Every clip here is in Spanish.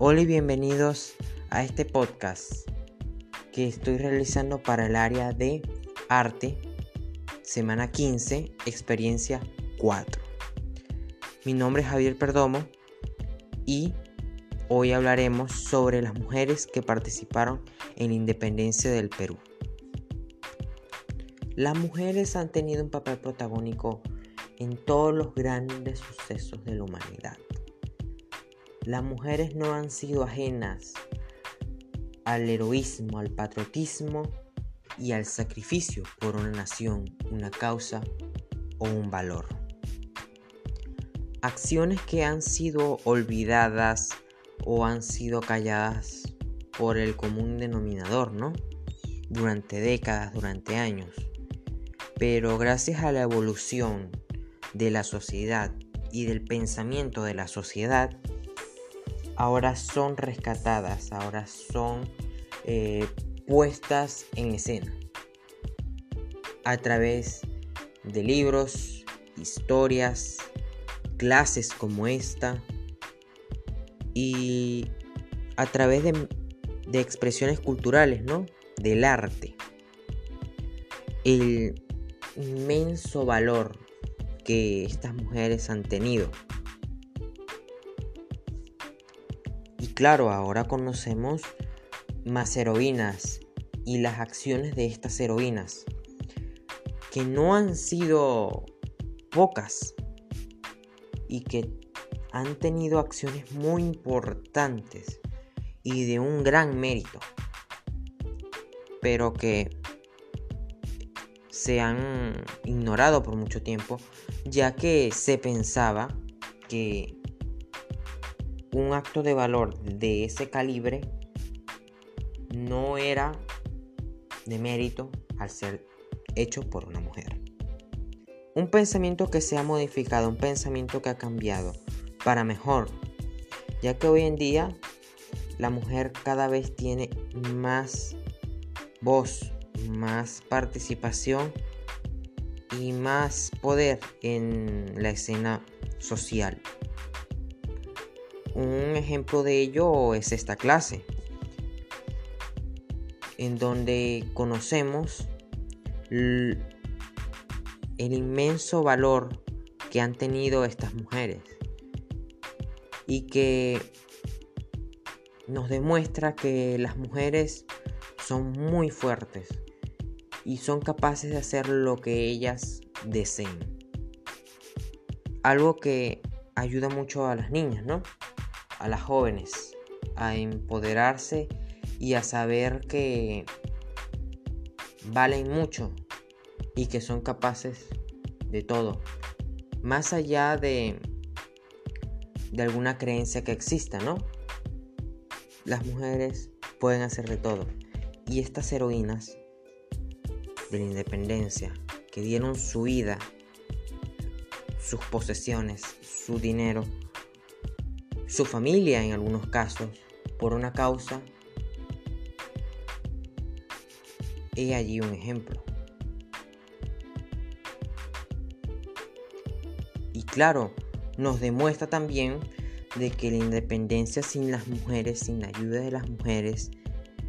Hola y bienvenidos a este podcast que estoy realizando para el área de arte, semana 15, experiencia 4. Mi nombre es Javier Perdomo y hoy hablaremos sobre las mujeres que participaron en la independencia del Perú. Las mujeres han tenido un papel protagónico en todos los grandes sucesos de la humanidad. Las mujeres no han sido ajenas al heroísmo, al patriotismo y al sacrificio por una nación, una causa o un valor. Acciones que han sido olvidadas o han sido calladas por el común denominador, ¿no? Durante décadas, durante años. Pero gracias a la evolución de la sociedad y del pensamiento de la sociedad, ahora son rescatadas, ahora son eh, puestas en escena a través de libros, historias, clases como esta y a través de, de expresiones culturales, ¿no? Del arte. El inmenso valor que estas mujeres han tenido claro, ahora conocemos más heroínas y las acciones de estas heroínas, que no han sido pocas y que han tenido acciones muy importantes y de un gran mérito, pero que se han ignorado por mucho tiempo, ya que se pensaba que un acto de valor de ese calibre no era de mérito al ser hecho por una mujer. Un pensamiento que se ha modificado, un pensamiento que ha cambiado para mejor, ya que hoy en día la mujer cada vez tiene más voz, más participación y más poder en la escena social. Un ejemplo de ello es esta clase, en donde conocemos el inmenso valor que han tenido estas mujeres y que nos demuestra que las mujeres son muy fuertes y son capaces de hacer lo que ellas deseen. Algo que ayuda mucho a las niñas, ¿no? A las jóvenes a empoderarse y a saber que valen mucho y que son capaces de todo. Más allá de, de alguna creencia que exista, ¿no? Las mujeres pueden hacer de todo. Y estas heroínas de la independencia que dieron su vida, sus posesiones, su dinero, su familia en algunos casos, por una causa, he allí un ejemplo. Y claro, nos demuestra también de que la independencia sin las mujeres, sin la ayuda de las mujeres,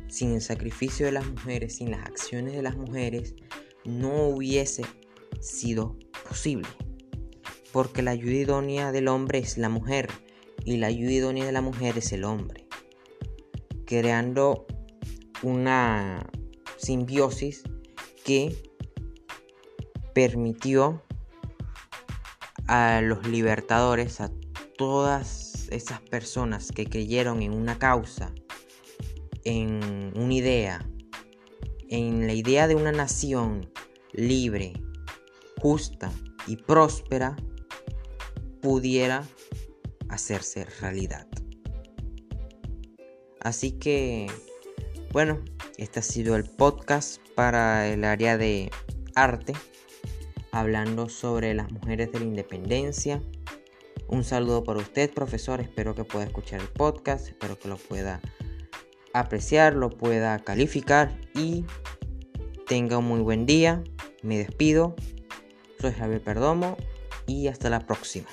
sin el sacrificio de las mujeres, sin las acciones de las mujeres, no hubiese sido posible. Porque la ayuda idónea del hombre es la mujer y la ayuda idónea de la mujer es el hombre, creando una simbiosis que permitió a los libertadores, a todas esas personas que creyeron en una causa, en una idea, en la idea de una nación libre, justa y próspera, pudiera hacerse realidad. Así que, bueno, este ha sido el podcast para el área de arte, hablando sobre las mujeres de la independencia. Un saludo para usted, profesor. Espero que pueda escuchar el podcast, espero que lo pueda apreciar, lo pueda calificar y tenga un muy buen día. Me despido. Soy Javier Perdomo y hasta la próxima.